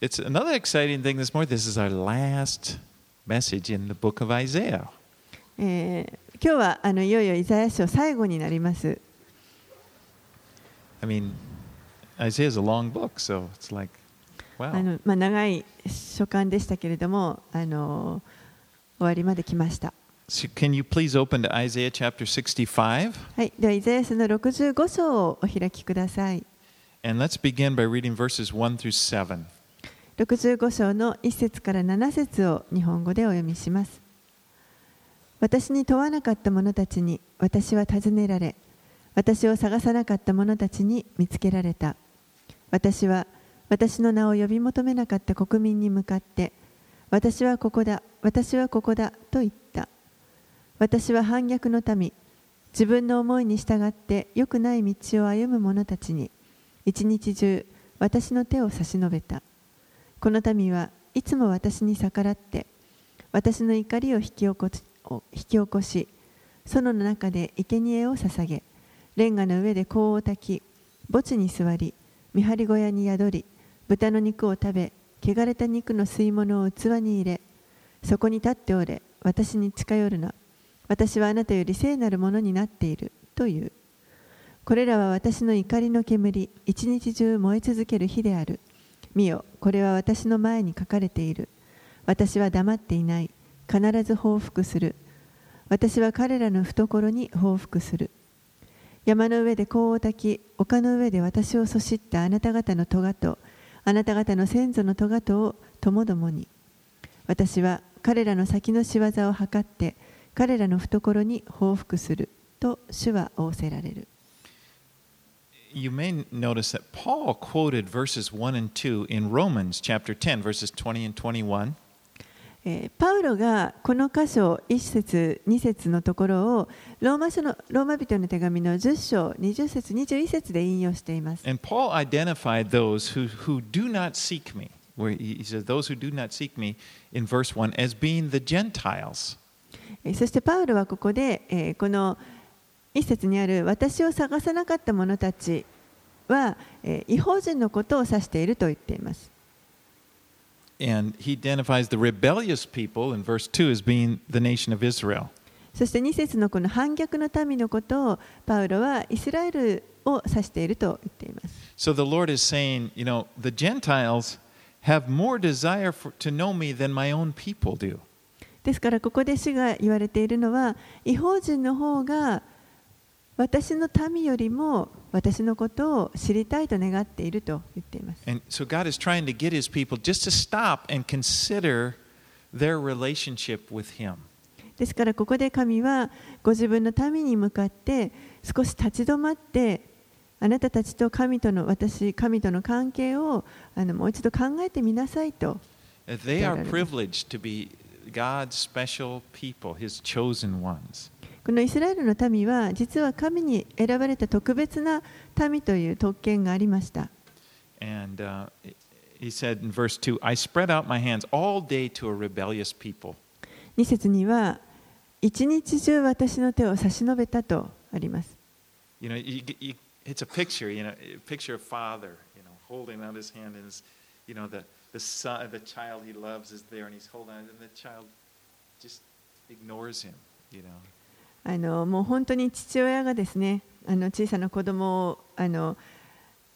it's another exciting thing this morning. This is our last message in the book of Isaiah. えー今日はあのいよいよイザヤ書最後になります。 I mean, Isaiah is a long book, so it's like, あ wow. のまあ、長い書簡でしたけれども、あの終わりまで来ました。 So can you please open to Isaiah chapter 65? はい、ではイザヤ書の65章をお開きください。 And let's begin by reading verses 1 through 7. 65章の1節から7節を日本語でお読みします。私に問わなかった者たちに私は尋ねられ、私を探さなかった者たちに見つけられた。私は私の名を呼び求めなかった国民に向かって、私はここだ、私はここだと言った。私は反逆の民、自分の思いに従って良くない道を歩む者たちに、一日中私の手を差し伸べた。この民はいつも私に逆らって私の怒りを引き起こし引き起こし園の中で生贄を捧げレンガの上で香を焚き墓地に座り見張り小屋に宿り豚の肉を食べ汚れた肉の吸い物を器に入れそこに立っておれ私に近寄るな私はあなたより聖なるものになっているという。これらは私の怒りの煙一日中燃え続ける火である。見よ。これは私の前に書かれている。私は黙っていない。必ず報復する。私は彼らの懐に報復する。山の上で香を焚き丘の上で私をそしったあなた方の咎とあなた方の先祖の咎とをともどもに。私は彼らの先の仕業を図って彼らの懐に報復すると主は仰せられる。You may notice that Paul quoted verses 1 and 2 in Romans chapter 10, verses 20 and 21. えーパウロがこの箇所1節2節のところをローマ書のローマ人の手紙の10章20節21節で引用しています。And Paul identified those who, who do not seek me, where he says, Those who do not seek me in verse 1 as being the Gentiles. えーそしてパウロはここで、えーこの1節にある私を探さなかった者たちは、えー違法人のことを指していると言っています。And he identifies the rebellious people in verse 2 as being the nation of Israel. そして2節のこの反逆の民のことをパウロはイスラエルを指していると言っています。So the Lord is saying, you know, the Gentiles have more desire for, to know me than my own people do. ですからここで主が言われているのは違法人の方が私の民よりも私のことを知りたいと願っていると言っています。そし、を知りたいと願いと。ですからここで神はご自分の民に向かって少し立ち止まってあなたたちと神との私、神との関係をあのもう一度考えてみなさいと。このイスラエルの民は実は神に選ばれた特別な民という特権がありました。And uh, he said in verse 2 I spread out my hands all day to a rebellious people. 2節には一日中私の手を差し伸べたとあります。You know, you, you, it's a picture, you know, a picture of father, you know, holding out his hand and his, you know, the, the son, the child he loves is there and he's holding on and the child just ignores him, you know. あのもう本当に父親がですねあの小さな子供をあの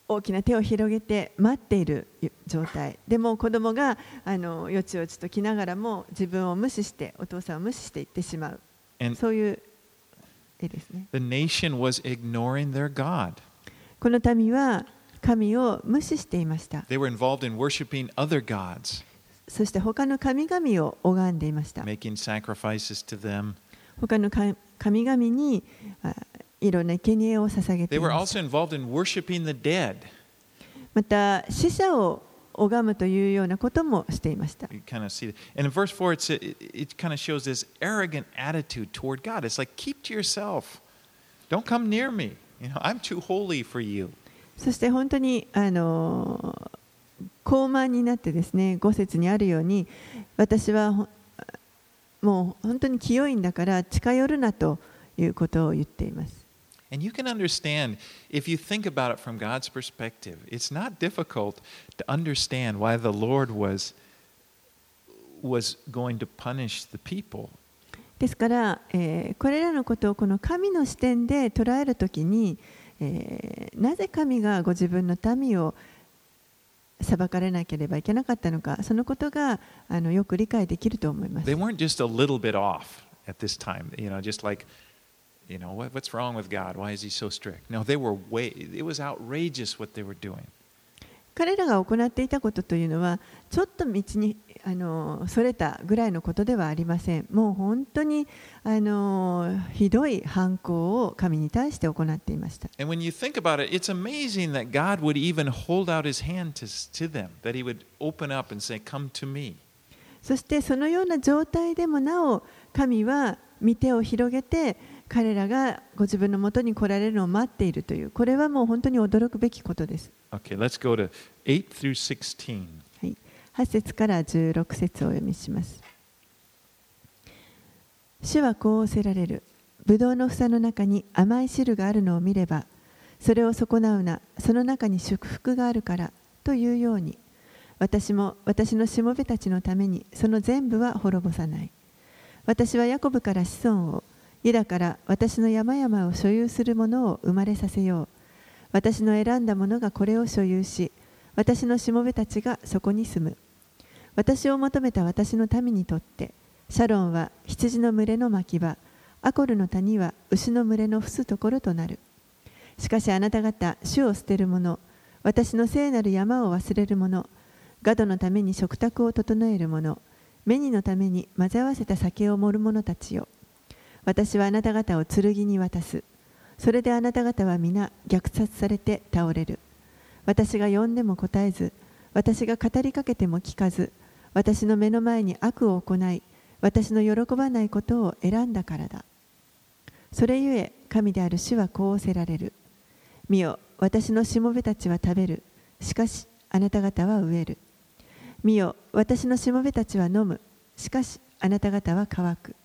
大きな手を広げて待っている状態。でも子供があのよちよちと来ながらも自分を無視してお父さんを無視していってしまう。And そういう絵ですね。the nation was ignoring their God. この民は神を無視していました。They were involved in worshiping other gods, そして他の神々を拝んでいました。Making sacrifices to them. 他の神々にいろんな生贄を捧げてま,た死者を拝むというようなこともしていました。そして本当にあの高慢になってですね、五節にあるように、私はもう本当に清いんだから近寄るなということを言っています。And you can understand, if you think about it from God's perspective, it's not difficult to understand why the Lord was, was going to punish the people. ですから、えーこれらのことをこの神の視点で捉えるときに、えーなぜ神がご自分の民を裁かれなければいけなかったのか、そのことがあのよく理解できると思います They。weren't just a little bit off at this time, you know, just like, you know, what, what's wrong with God? Why is he so strict? No, they were way, it was outrageous what they were doing. 彼らが行っていたことというのは、ちょっと道にあのそれたぐらいのことではありません。もう本当にあのひどい犯行を神に対して行っていました。And when you think about it, it's amazing that God would even hold out his hand to, to them, that he would open up and say, Come to me. そしてそのような状態でもなお神は御手を広げて彼らがご自分のもとに来られるのを待っているというこれはもう本当に驚くべきことです。Okay, let's go to 8 through 16. 8節から16節をお読みします。主はこう仰せられる。ブドウの房の中に甘い汁があるのを見れば、それを損なうな、その中に祝福があるからというように、私も私のしもべたちのためにその全部は滅ぼさない。私はヤコブから子孫を、ユダから私の山々を所有する者を生まれさせよう。私の選んだ者がこれを所有し、私のしもべたちがそこに住む。私を求めた私の民にとって、シャロンは羊の群れの牧場、アコルの谷は牛の群れの伏すところとなる。しかしあなた方、主を捨てる者、私の聖なる山を忘れる者、ガドのために食卓を整える者、メニのために混ぜ合わせた酒を盛る者たちよ。私はあなた方を剣に渡す。それであなた方は皆虐殺されて倒れる。私が呼んでも答えず、私が語りかけても聞かず、私の目の前に悪を行い、私の喜ばないことを選んだからだ。それゆえ、神である主はこう仰せられる。見よ、私のしもべたちは食べる。しかし、あなた方は飢える。見よ、私のしもべたちは飲む。しかし、あなた方は乾く。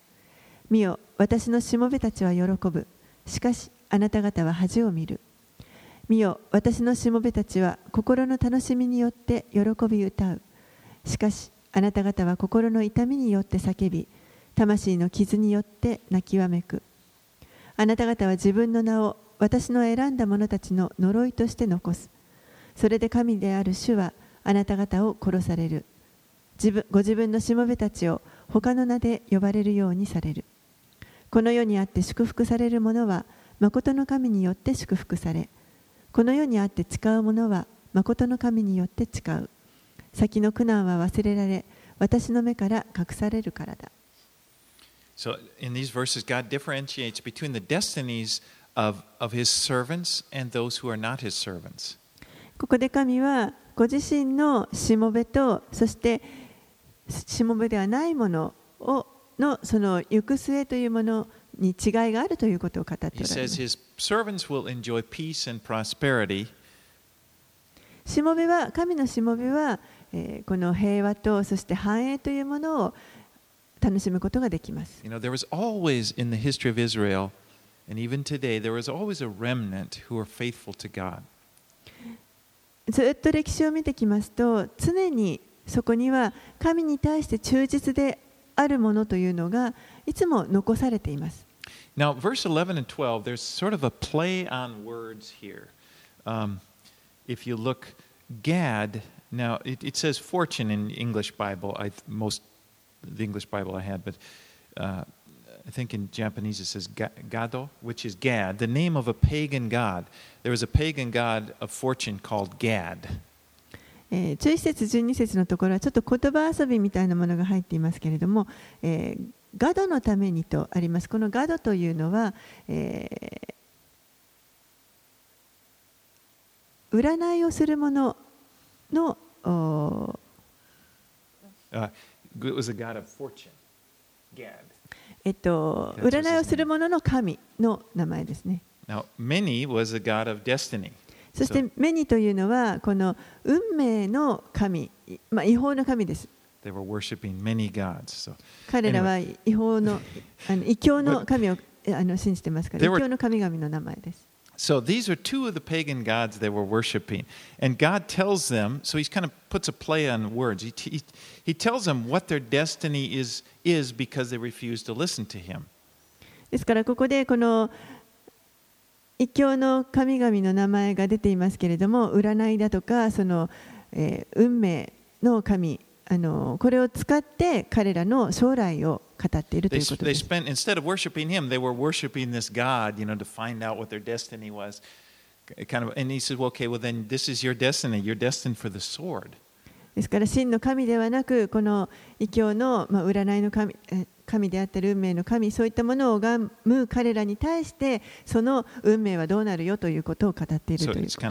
見よ、私のしもべたちは喜ぶ。しかし、あなた方は恥を見る。見よ、私のしもべたちは心の楽しみによって喜び歌う。しかし、あなた方は心の痛みによって叫び、魂の傷によって泣きわめく。あなた方は自分の名を私の選んだ者たちの呪いとして残す。それで神である主はあなた方を殺される。自分ご自分のしもべたちを他の名で呼ばれるようにされる。この世にあって祝福される者は誠の神によって祝福され、この世にあって使うものは、まことの神によって使う。先の苦難は忘れられ、私の目から隠されるからだ。So, in ここで神は、ご自身のしもべと、そしてしもべではないものをの、その行く末というものに違いがあるということを語っています。Servants will enjoy peace and prosperity, しもべは神のしもべは、えーこの平和とそして繁栄というものを楽しむことができます。You know, there was always in the history of Israel, and even today, there was always a remnant who are faithful to God. ずっと歴史を見てきますと常にそこには神に対して忠実であるものというのがいつも残されています。Now, verse 11 and 12, there's sort of a play on words here. Um, if you look, Gad, now it, it says fortune in English Bible, I, most the English Bible I had, but uh, I think in Japanese it says Ga- Gado, which is Gad, the name of a pagan god. There was a pagan god of fortune called Gad. えー、11節12節のところはちょっと言葉遊びみたいなものが入っていますけれども、えー ガドのためにとあります。このガドというのは、えー占いをする者のお Uh. えっと、占いをする者の神の名前ですね。Now, Many was a god of destiny. そしてメニというのはこの運命の神、まあ、違法の神です。They were worshiping many gods. So 彼らは違法のあの異教の神を えあの信じてますから、 There 異 were- 教の神々の名前です。 So these are two of the pagan gods they were worshiping. And God tells them, so he kind of puts a play on words. He, he, he tells them what their destiny is, is because they refuse to listen to him. ですからここでこの異教の神々の名前が出ていますけれども占いだとかその、えー運命の神 あのこれを使って彼らの将来を語っているということです。Him, God, you know, kind of, he said, okay, well, から、真の神ではなく、この異教の、まあ、占いの神。神であったり運命の神そういったものを拝む彼らに対してその運命はどうなるよということを語っているということです。ち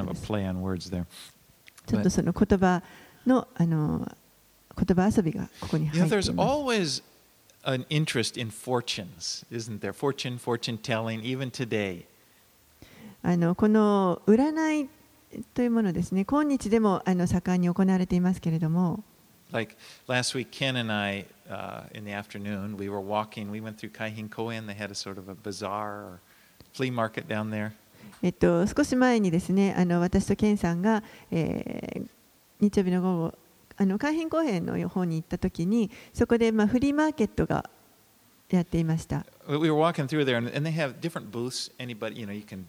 ょっとその言葉の,あの言葉遊びがここに You know, 入って there's います。always an interest in fortunes, isn't there? Fortune, fortune telling, even today. あのこの占いというものですね、今日でもあの盛んに行われていますけれども、Like last week, Ken and I, uh, in the afternoon, we were walking. We went through Kaihin Koen. They had a sort of a bazaar or flea market down there. えっと、少し前にですねあの私とケンさんが、えー日曜日の午後あの海浜公園の方に行った時にそこで、まあ、フリーマーケットがやっていました。We we were walking through there, and, they have different booths. Anybody, you know, you can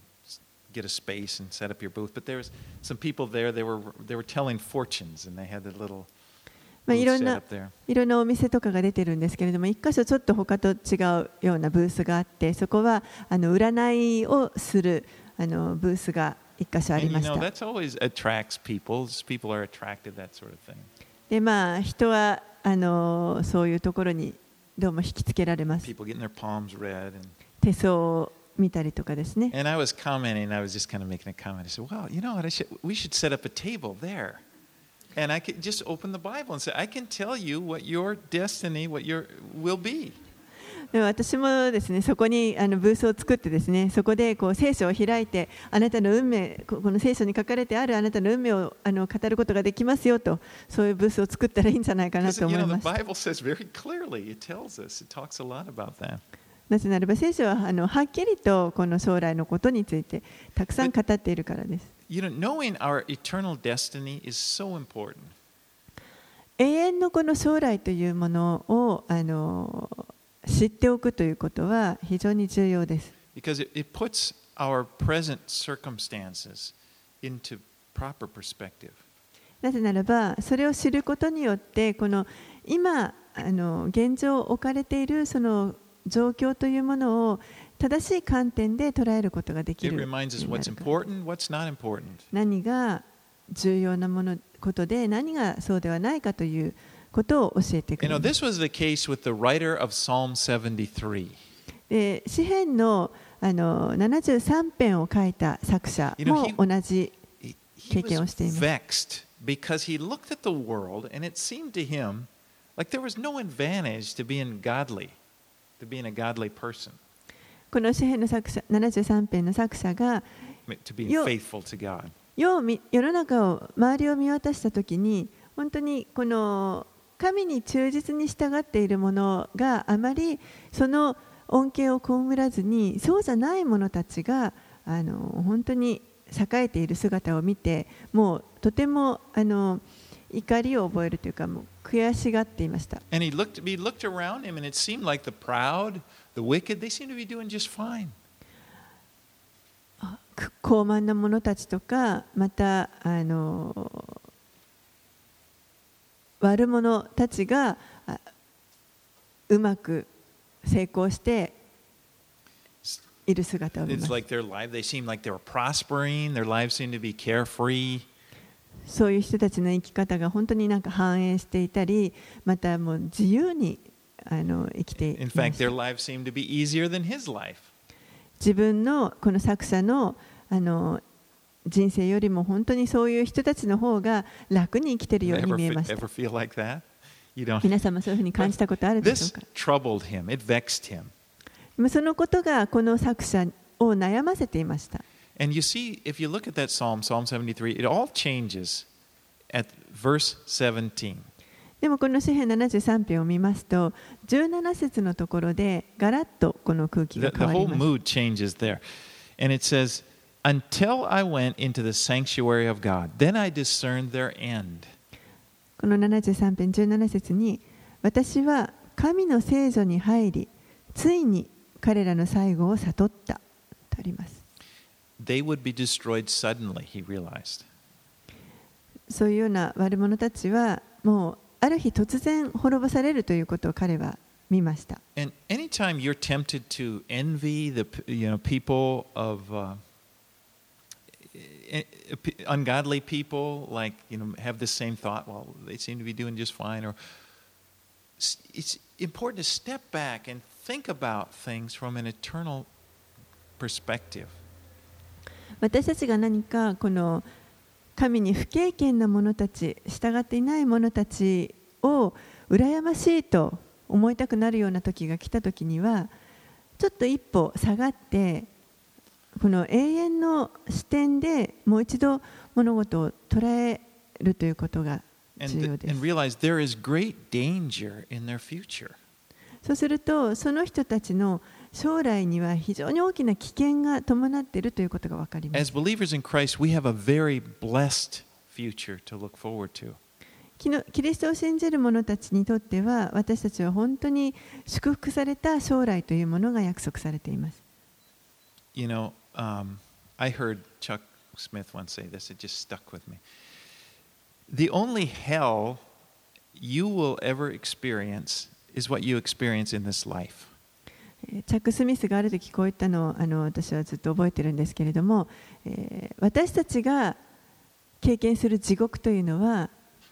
get a space and set up your booth. But there was some people there. They were they were telling fortunes, and they had a little まあ、いろんな.いろんなお店とかが出てるんですけれども一箇所ちょっと他と違うようなブースがあってそこはあの占いをするあのブースが一箇所あり And ま you し know, た。 that's always attracts people. People are attracted that sort of thing. でまあ人はあのそういうところにどうも引きつけられます。 People getting their palms red, and 手相を見たりとかですね。 and I was commenting. I was just kind of making a comment. I said, "Well, you know what? I should we should set up a table there." And I could just open the Bible and say, I can tell you what your destiny, what your will be. でも私もですねそこにあのブースを作ってですねそこでこう聖書を開いてあなたの運命ここの聖書に書かれてあるあなたの運命をあの語ることができますよとそういうブースを作ったらいいんじゃないかなと思いま that. なぜならば聖書はあのはっきりとこの将来のことについてたくさん語っているからです。You know, knowing our eternal destiny is so important. 永遠のこの将来というものをあの知っておくということは非常に重要です。Because it, it puts our present circumstances into proper perspective. なぜならばそれを知ることによってこの今あの現状置かれているその状況というものを正しい観点で捉えることができる.何が重要なものことで何がそうではないかということを教えてく You れ know, る this was the case with the writer of Psalm 73. で詩篇のあの73編を書いた作者も同じ経験をしています。because he looked at the world and it seemed to him like there was no advantage to being godly, to being a godly person, この詩篇の作者73編の作者が.世の中を周りを見渡した時に本当にこの神に忠実に従っているものがあまりその恩恵を被らずにそうじゃない者たちがあの本当に栄えている姿を見てもうとてもあの怒りを覚えるというかもう悔しがっていました。And he looked, he looked around him and it seemed like the proud, the wicked, they seemed to be doing just fine. く高慢な者たちとかまたあの悪者たちがうまく成功している姿を見ま。そういう人たちの生き方が本当になんか反映していたり、またもう自由にあの生きていまた。In 自分のこの作者の,あの人生よりも本当にそういう人たちの方が楽に生きてるように見えました。皆様そういうふうに感じたことあるでしょうか？そのことがこの作者を悩ませていました。でもこの詩編73編を見ますと、17節のところでガラッとこの空気が変わります。Until I went into the sanctuary of God, then I discerned their end. この73編17節に私は神の聖女に入りついに彼らの最後を悟ったとあります They would be destroyed suddenly, he realized. そういうような悪者たちはもうある日突然滅ぼされるということを彼は見ました And anytime you're tempted to envy the p- you know people of uh, eh, eh, p- ungodly people, like you know, have the same thought. Well, they seem to be doing just fine. Or it's important to step back and think about things from an eternal perspective. 私たちが何かこの神に不経験な者たち従っていない者たちを羨ましいと思いたくなるような時が来た時にはちょっと一歩下がってこの永遠の視点でもう一度物事を捉えるということが重要です.そうするとその人たちの将来には非常に大きな危険が伴っているということが分かりますキリストを信じる者たちにとっては私たちは本当に祝福された将来というものが約束されています。You know, um, I heard Chuck Smith once say this, it just stuck with me. The only hell you will ever experience is what you experience in this life. えーチャック・スミスがある時こう言ったのをあの私はずっと覚えてるんですけれども、えー私たちが経験する地獄というのは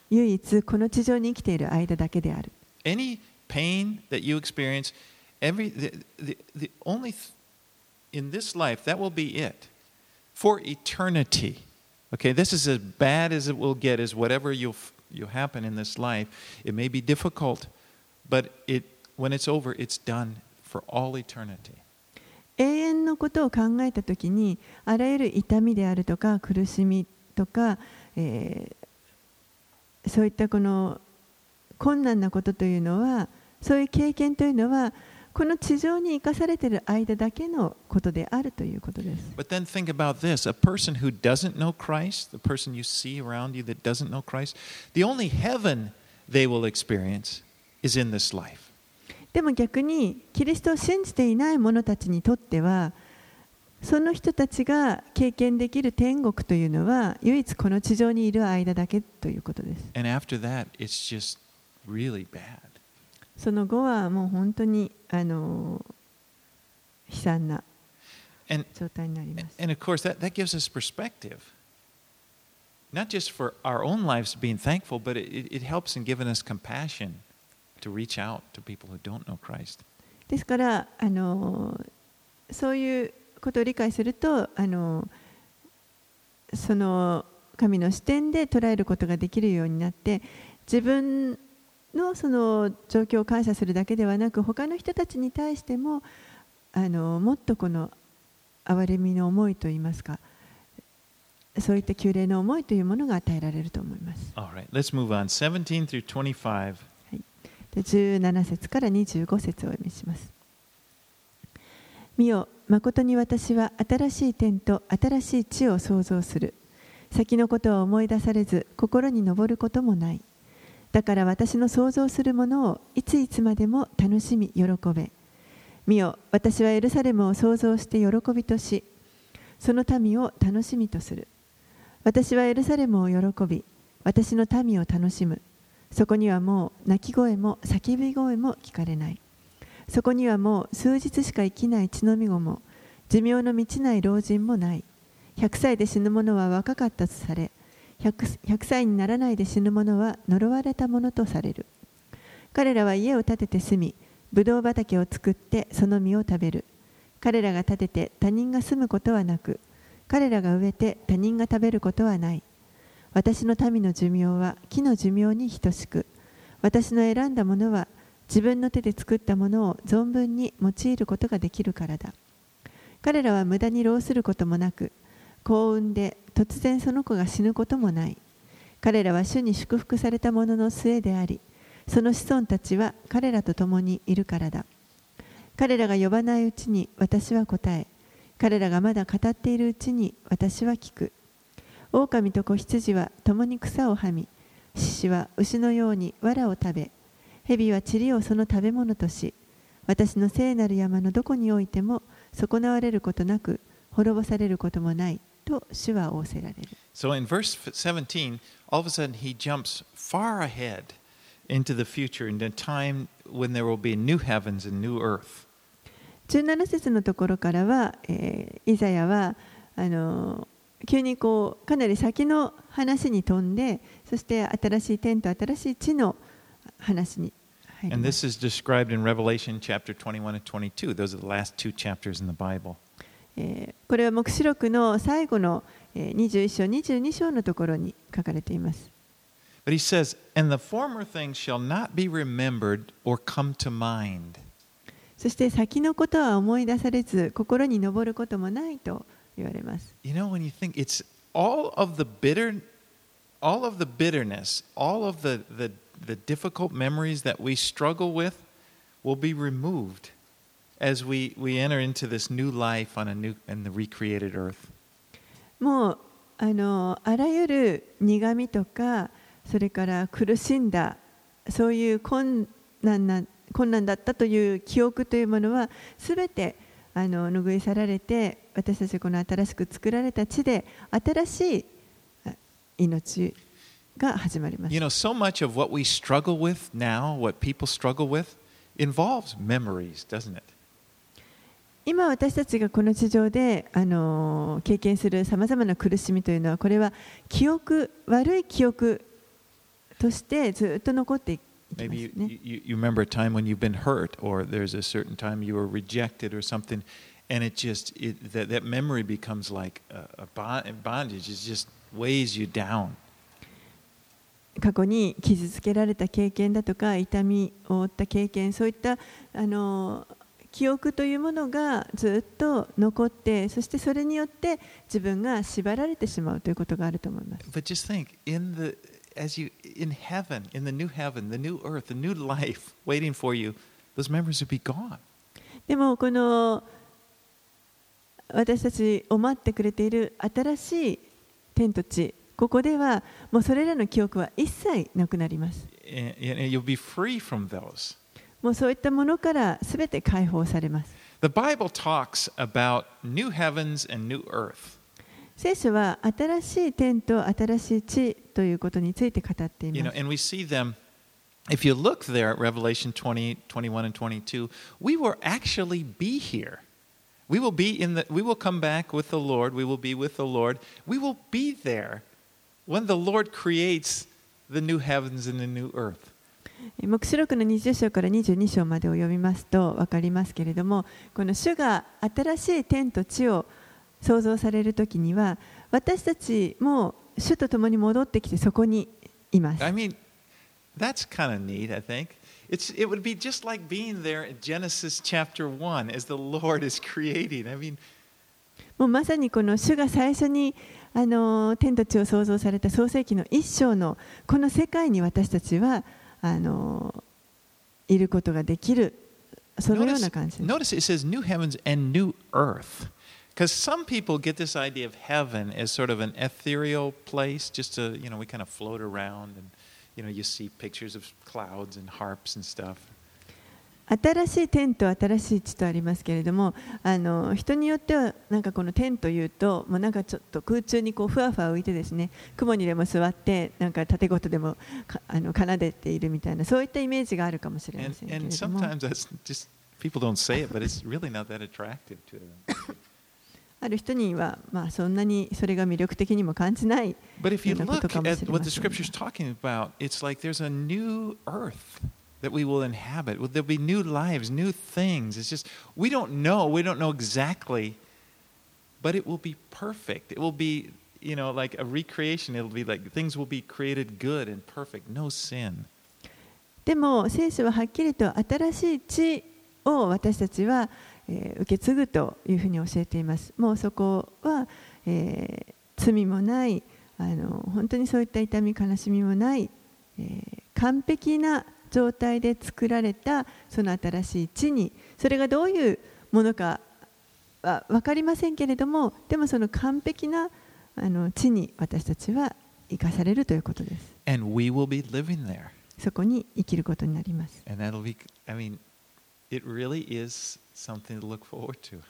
唯一この地上に生きている間だけである。Any pain that you experience, every the, the, the only in this life that will be it for eternity. Okay, this is as bad as it will get. Is whatever you'll f- you'll happen in this life. It may be difficult, but it when it's over, it's done for all eternity. 永遠のことを考えたときにあらゆる痛みであるとか苦しみとか、えーそういったこの困難なことというのはそういう経験というのは この地上に生かされている間だけのことであるということです。でも、逆に、キリストを信じていない者たちにとっては、その人たちが経験できる天国というのは、いるこの、唯一この地上にいる間だけということです。その後はもう本当にあの悲惨な And 状態になります。and of course that, that gives us perspective. Not just for our own lives being thankful, but it, it- it helps in giving us compassion to reach out to people who don't know Christ. ですからあのそういうことを理解するとあのその神の視点で捉えることができるようになって自分のその状況を感謝するだけではなく他の人たちに対してもあのもっとこの憐れみの思いといいますかそういった旧礼の思いというものが与えられると思います。All right, let's move on. 17 through 25. で17節から25節をお読みします。見よ、誠に私は新しい天と新しい地を創造する。先のことは思い出されず、心に上ることもない。だから私の創造するものをいついつまでも楽しみ、喜べ。見よ、私はエルサレムを創造して喜びとし、その民を楽しみとする。私はエルサレムを喜び、私の民を楽しむ。そこにはもう泣き声も叫び声も聞かれない。そこにはもう数日しか生きない血のみ子も寿命の満ちない老人もない。100歳で死ぬ者は若かったとされ100、歳にならないで死ぬ者は呪われたものとされる。彼らは家を建てて住み、ブドウ畑を作ってその実を食べる。彼らが建てて他人が住むことはなく、彼らが植えて他人が食べることはない。私の民の寿命は木の寿命に等しく私の選んだものは自分の手で作ったものを存分に用いることができるからだ彼らは無駄に労することもなく幸運で突然その子が死ぬこともない。彼らは主に祝福されたものの末でありその子孫たちは彼らと共にいるからだ。彼らが呼ばないうちに私は答え彼らがまだ語っているうちに私は聞く。狼と子羊は共に草をはみ獅子は牛のように藁を食べ蛇は塵をその食べ物とし私の聖なる山のどこにおいても損なわれることなく滅ぼされることもない。と主は仰せられる。So in verse 17, all of a sudden he jumps far ahead into the future, into a time when there will be new heavens and new earth. 17節のところからは、えーイザヤはあの急にこうかなり先の話に飛んでそして新しい天と新しい地の話に And ま this す is described in Revelation chapter 21 and 22. Those are the last two chapters in the Bible. えーこれは黙示録の最後のえー21章22章のところに書かれています But he says, And the former things shall not be remembered or come to mind. そして先のことは思い出されず心に上ることもないと言われます You know, when you think it's all of the bitter, all of the bitterness, all of the, the, the difficult memories that we struggle with will be removed as we, we enter into this new life on a new and the recreated earth. もうあのあらゆる苦みとかそれから苦しんだそういう困難な困難だったという記憶というものはすべてあの拭い去られて私たちこの新しく作られた地で新しいあ命が始まります You。know, so much of what we struggle with now, what people struggle with, involves memories, doesn't it? 今私たちがこの地上であの経験するさまざまな苦しみというのはこれは記憶悪い記憶としてずっと残っていきます Maybe you, ね。you, you remember a time when you've been hurt, or there's a certain time you were rejected, or something, and it just it, that that memory becomes like a, a bond, bondage. It just weighs you down. 過去に傷つけられた経験だとか痛みを負った経験そういったあの記憶というものがずっと残ってそしてそれによって自分が縛られてしまうということがあると思います But just think, in the as you in heaven, in the new heaven, the new earth, the new life waiting for you, those memories would be gone. でもこの私たちを待ってくれている新しい天と地ここではもうそれらの記憶は一切なくなります And, and you'll be free from those. もうそういったものから全て解放されます The Bible talks about new heavens and new earth. 聖書は新しい天と新しい地ということについて語ってい You ま know, す。 and we see them. If you look there at Revelation 20, 21, and 22, we will actually be here. We will be in the. We will come back with the Lord. We will be with the Lord. We will be there when the Lord creates the new heavens and the new earth. 黙示録の20章から22章までを読みますと分かりますけれども、この主が新しい天と地を創造されるときには、私たちも主と共に戻ってきてそこにいます。I mean, that's kind of neat. I think it's. It would be just like being there in Genesis chapter one as the Lord is creating. I mean, もうまさにこの主が最初にあの天と地を創造された創世記の一章のこの世界に私たちはあのいることができるそのよう Notice, な感じです。 notice it says new heavens and new earth. Because some people get this idea of heaven as sort of an ethereal place, just to, you know, we kind of float around and, you know, you see pictures of clouds and harps and stuff. 新しい天と新しい地とありますけれどもあの人によってはなんかこの天というともうなんかちょっと空中にこうふわふわ浮いてですね雲にでも座ってなんか盾事でもかあの奏でているみたいなそういったイメージがあるかもしれませんけれども sometimes that's just, people don't say it, but it's really not that attractive to them. ある人にはまあそんなにそれが魅力的にも感じない But if you ようなことかもしれ what ま the せん scripture is talking about, it's like there's a new earth that we will inhabit. Well, There'll be new lives, new things. It's just, we don't know. We don't know exactly, but it will be perfect. It will be, you know, like a recreation. It'll be like things will be created good and perfect, no sin. でも聖書ははっきりと新しい地を私たちは、えー受け継ぐというふうに教えています。もうそこは、えー罪もないあの本当にそういった痛み悲しみもない、えー完璧な状態で作られたその新しい地にそれがどういうものかは分かりませんけれどもでもその完璧なあの地に私たちは生かされるということです And we will be living there. そこに生きることになります And that'll be, I mean, it really is something to look forward to.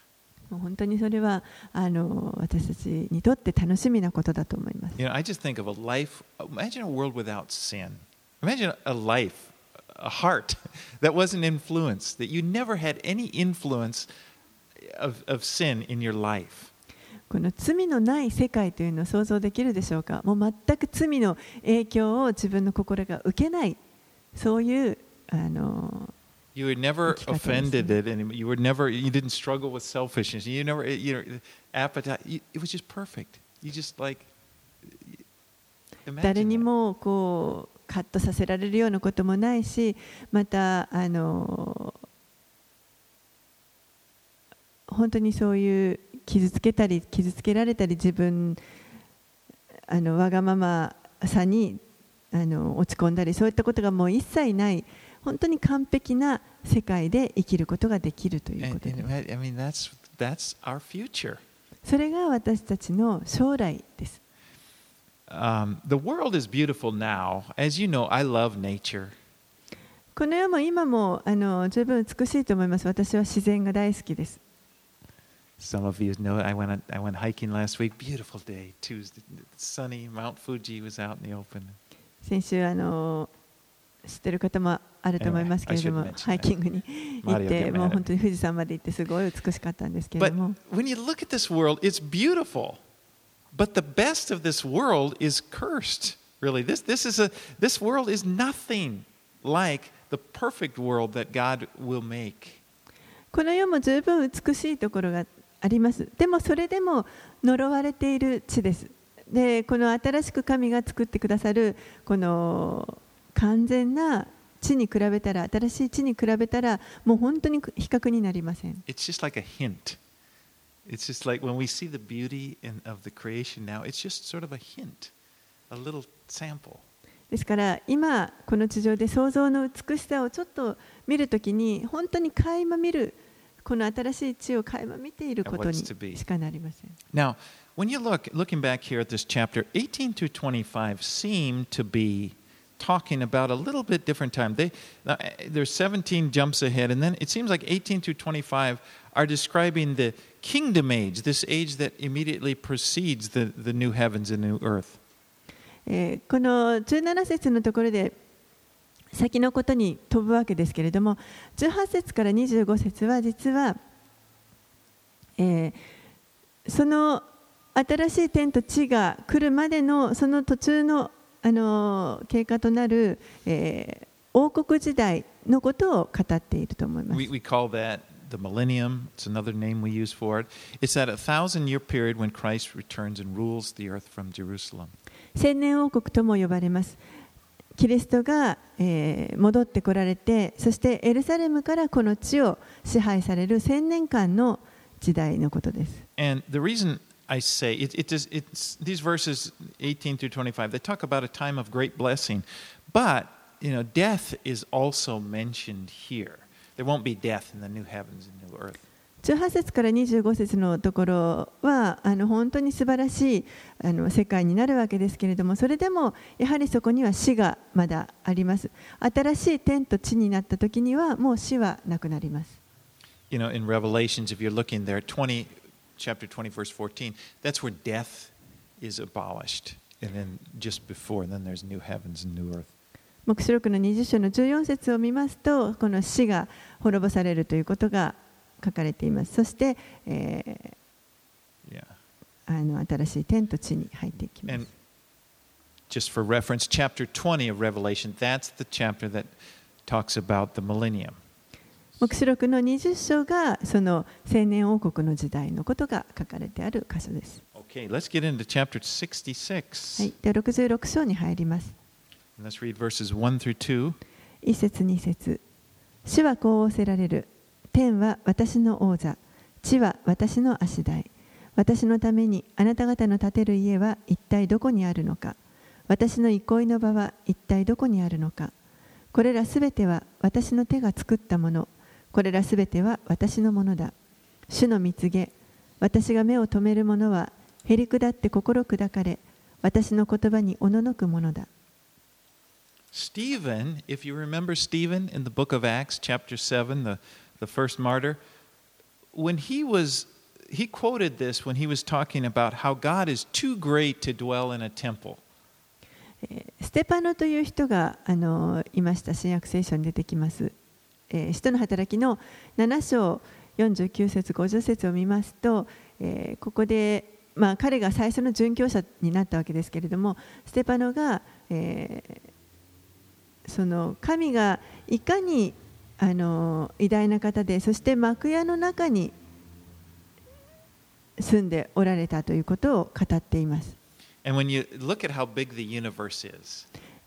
もう本当にそれはあの私たちにとって楽しみなことだと思います You know, I just think of a life, imagine a world without sin. Imagine a life, a heart that wasn't influenced, that you never had any influence of, of sin in your life. この罪のない世界というのを想像できるでしょうかもう全く罪の影響を自分の心が受けないそういうあの You were never 生き方ですね。 offended it, and you were never, you didn't struggle with selfishness. You never, you know, appetite. You, it was just perfect. You just like, 誰 imagine に that. もこう うカットさせられるようなこともないしまたあの本当にそういう傷つけたり傷つけられたり自分あのわがままさにあの落ち込んだりそういったことがもう一切ない本当に完璧な世界で生きることができるということで and す I I mean, that's, that's our future. それが私たちの将来です。Um, the world is beautiful now. As you know, I love nature. この世も今もあの十分美しいと思います。私は自然が大好きです。 Some of you know I went I went hiking last week. Beautiful day, Tuesday, sunny. Mount Fuji was out in the open. 先週あの知ってる方もあると思いますけれども Anyway, I should mention that. ハイキングに行っ Mario て get mad もう at 本当に富士山まで行ってすごい美しかったんですけれ But ども when you look at this world, it's beautiful. But the best of this world is cursed. Really, this this is a this world is nothing like the perfect world that God will make. この世も十分美しいところがありますでもそれでも呪われている地ですでこの新しく神が作ってくださるこの完全な地に比べたら新しい地に比べたらもう本当に比較になりません It's just like a hint. It's just like when we see the beauty in, of the creation now, it's just sort of a hint, a little sample. ですから今この地上で創造の美しさをちょっと見るときに本当に垣間見るこの新しい地を垣間見ていることに And what's to be. しかなりません Now, when you look, looking back here at this chapter, 18 through 25 seem to be talking about a little bit different time. They, now, eh, there's 17 jumps ahead, and then it seems like 18 through 25 are describing the kingdom age, this age that immediately precedes the, the new heavens and new earth. えーこの17節のところで先のことに飛ぶわけですけれども18節から25節は実は、えーその新しい天と地が来るまでのその途中の、あのー経過となる、えー王国時代のことを語っていると思います We,。we call that the millennium. It's another name we use for it. It's that a thousand year period when Christ returns and rules the earth from Jerusalem. 千年王国とも呼ばれます。キリストが、えー戻ってこられて、そしてエルサレムからこの地を支配される千年間の時代のことです。 And the reason I say it, it is, it's these verses 18 through 25, they talk about a time of great blessing. But, you know, death is also mentioned here. There won't be death in the new heavens and new earth. 18節から25節のところはあの本当に素晴らしいあの世界になるわけですけれどもそれでもやはりそこには死がまだあります新しい天と地になった時にはもう死はなくなります You know, in Revelations, if you're looking there, 20, chapter 20, verse 14, that's where death is abolished. And then just before, and then there's new heavens and new earth. 目視録の20章の14節を見ますとこの死が滅ぼされるということが書かれています。そして、あの新しい天と地に入っていきます。And just for reference chapter 20 of 目視録の20章がその青年王国の時代のことが書かれてある箇所です。はい、では66章に入ります。1 through 2. 一節二節主はこう仰せられる。天は私の王座、地は私の足台。私のためにあなた方の建てる家は一体どこにあるのか。私の憩いの場は一体どこにあるのか。これらすべては私の手が作ったもの。これらすべては私のものだ。主の蜜げ、私が目を留めるものは、へりくだって心砕かれ、私の言葉におののくものだ。Stephen, if you remember Stephen in the book of Acts, chapter 7, the, the first martyr, when he was, he quoted this when he was talking about how God is too great to dwell in a temple. えーステパノという人があのいました新約聖書に出てきます。えー使徒の働きの7章49節50節を見ますと、えーここで、まあ、彼が最初の殉教者になったわけですけれどもステパノが、えー その神がいかにあの偉大な方でそして幕屋の中に住んでおられたということを語っています。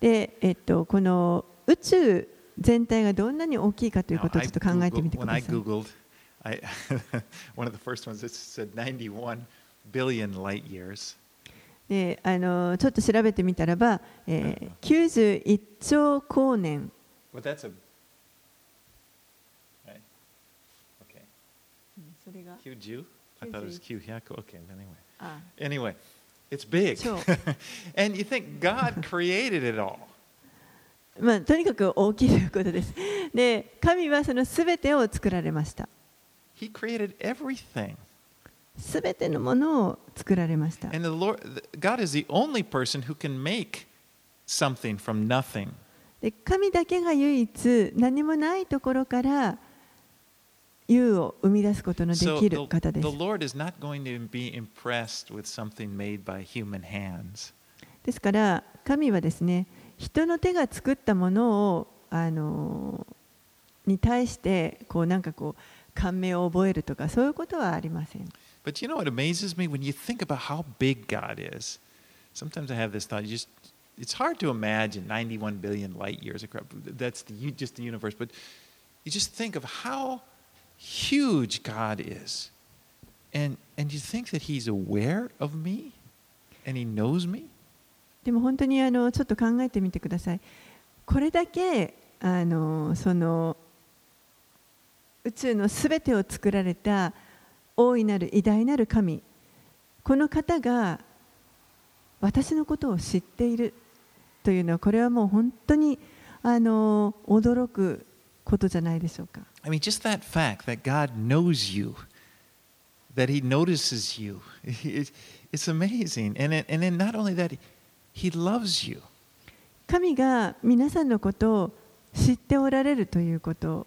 で、えっと、この宇宙全体がどんなに大きいかということをちょっと考えてみてください。であのちょっと調べてみたらば、えー、91兆光年。それとにかく大きいということです。で神はそのすべてを作られました。すべてのものを作られました。神だけが唯一何もないところから有を生み出すことのできる方です。ですから神はですね人の手が作ったものをあのに対してこうなんかこう感銘を覚えるとかそういうことはありません。But you know what amazes me when you think about how big God is. Sometimes I have this thought. You just, it's hard to imagine 91 billion light years. across- That's the, u- just the universe. But you just think of how huge God is, and and you think that He's aware of me, and He knows me. でも本当にあのちょっと考えてみてください。これだけあのその宇宙のすべてを作られた 大いなる偉大なる神この方が私のことを知っているというのはこれはもう本当にあの驚くことじゃないでしょうか。I mean, just that fact that God knows you, that He notices you, it's, amazing. And it, and then not only that, He loves you. 神が皆さんのことを知っておられるということ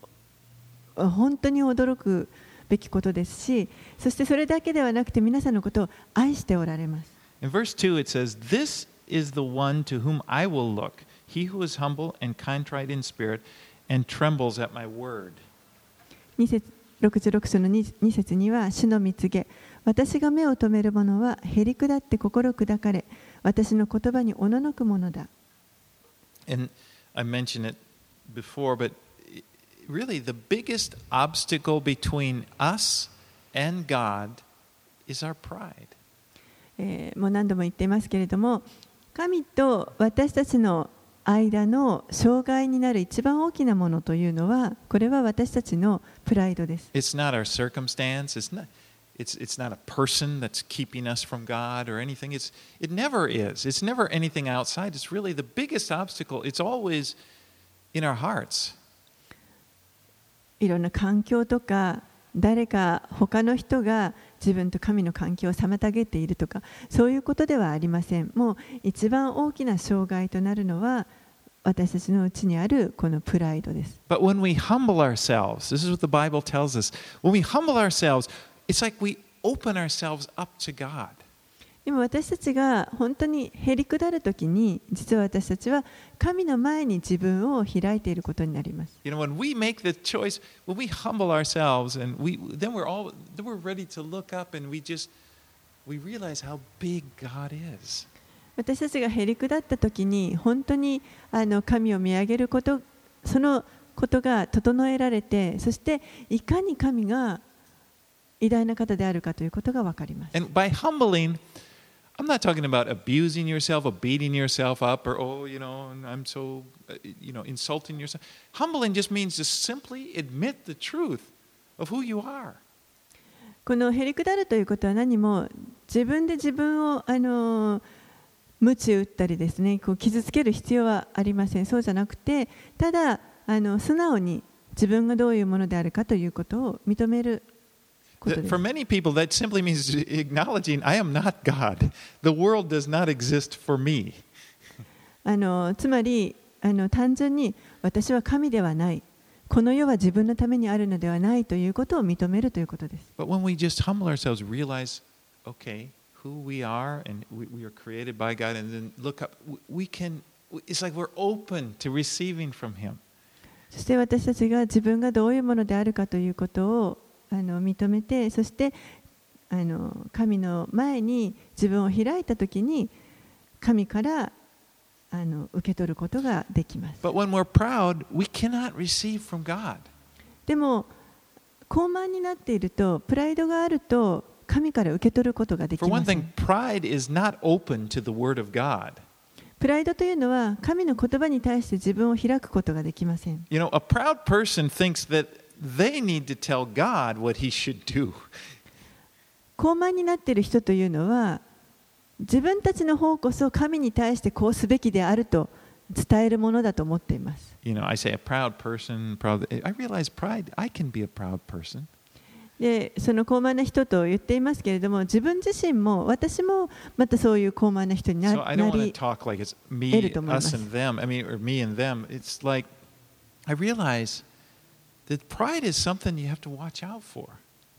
は本当に驚くべきことですしそしてそれだけではなくて皆さんのことを愛しておられます In verse 2, it says, This is the one to whom I will look, he who is humble and contrite in spirit and trembles at my word. 2節66章の 2, 2節には主の蜜げ私が目を留める者はへりくだって心砕かれ私の言葉におののくものだ And I mentioned it before, but really the biggest obstacle between us and God is our pride. えーもう何度も言っていますけれども神と私たちの間の障害になる一番大きなものというのはこれは私たちのプライドです It's not our circumstance. It's not. It's, it's not a person that's keeping us from God or anything. It's, it never is. It's never anything outside. It's really the biggest obstacle. It's always in our hearts. いろんな環境とか誰か他の人が自分と神の関係を妨げているとかそういうことではありませんもう一番大きな障害となるのは私たちのうちにあるこのプライドです But when we humble ourselves, this is what the Bible tells us. When we humble ourselves, it's like we open ourselves up to God. で私たちが本当に減り下るときに実は私たちは神の前に自分を開いていることになります。私たちが減り下ったときに本当にあの神を見上げることそのことが整えられてそしていかに神が偉大な方であるかということが分かります。And by humbling, I'm not talking about abusing yourself or beating yourself up or, oh, you know, I'm so, you know, insulting yourself. Humbling just means to simply admit the truth of who you are. このへりくだるということは何も自分で自分をあの鞭打ったりですねこう傷つける必要はありませんそうじゃなくてただあの素直に自分がどういうものであるかということを認める For many people, that simply means acknowledging I am not God. The world does not exist for me. あのつまりあの単純に私は神ではないこの世は自分のためにあるのではないということを認めるということです。 But when we just humble ourselves, realize, okay, who we are, and we, we are created by God, and then look up, we- we can, it's like we're open to receiving from Him. そして私たちが自分がどういうものであるかということを あの認めてそしてあの神の前に自分を開いた時に神からあの受け取ることができます。Proud, でも高慢になっているとプライドがあると神から受け取ることができます。プライドというのは神の言葉に対して自分を開くことができません。You know, a proud person thinks that They need to tell God what he should do. 高慢になっている人というのは自分たちの方こそ神に対してこうすべきであると伝えるものだと思っています。You know, I say a proud person, proud, I realize pride, I can be a proud person. でその高慢な人と言っていますけれども、自分自身も私もまたそういう高慢な人にな,、so、なり得ると思います。Pride is something you have to watch out for.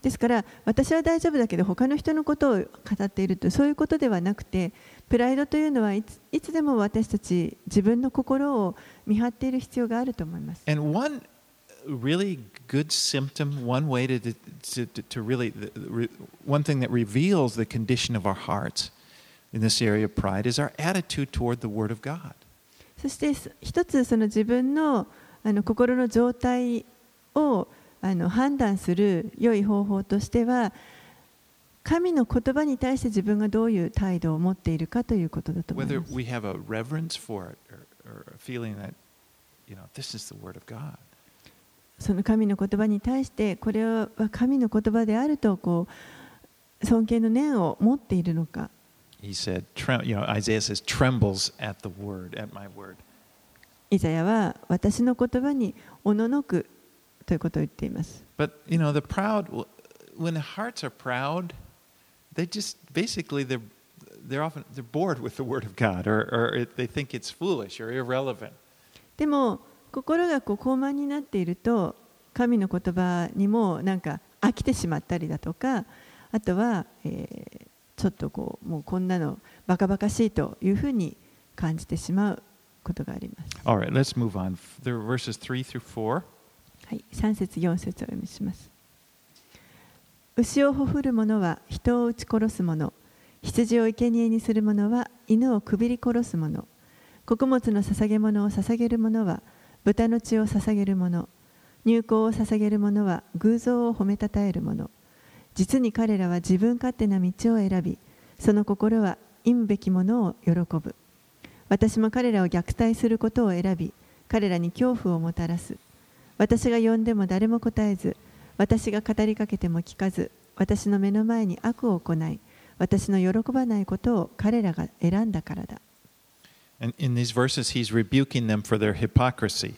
ですから私は大丈夫だけど他の人のことを語っているとそういうことではなくてプライドというのはいついつでも私たち自分の心を見張っている必要があると思います。And one really good symptom, one way to, to, to, to really, one thing that reveals the condition of our hearts in this area of pride is our attitude toward the Word of God. そしてす一つその自分のあの心の状態をあの判断する良い方法としては神の言葉に対して自分がどういう態度を持っているかということだと思います。その神の言葉に対してこれは神の言葉であるとこう尊敬の念を持っているのか。イザヤは私の言葉におののくということを言っています。But, you know, the proud, when the hearts are proud, they just basically, they're, they're often, they're bored with the word of God or, or they think it's foolish or irrelevant. でも心がこう高慢になっていると神の言葉にもなんか飽きてしまったりだとかあとは、えーちょっとこうもうこんなのバカバカしいというふうに感じてしまうことがあります。All right, let's move on. There are verses 3 through 4. はい、3節4節を読みします。牛をほふる者は人を撃ち殺す者、羊を生贄にする者は犬をくびり殺す者、穀物の捧げ物を捧げる者は豚の血を捧げる者、入香を捧げる者は偶像を褒めたたえる者、実に彼らは自分勝手な道を選び、その心は忌むべきものを喜ぶ。私も彼らを虐待することを選び、彼らに恐怖をもたらす。私が呼んでも誰も答えず、私が語りかけても聞かず、私の目の前に悪を行い、私の喜ばないことを彼らが選んだからだ。 And in these verses, he's rebuking them for their hypocrisy.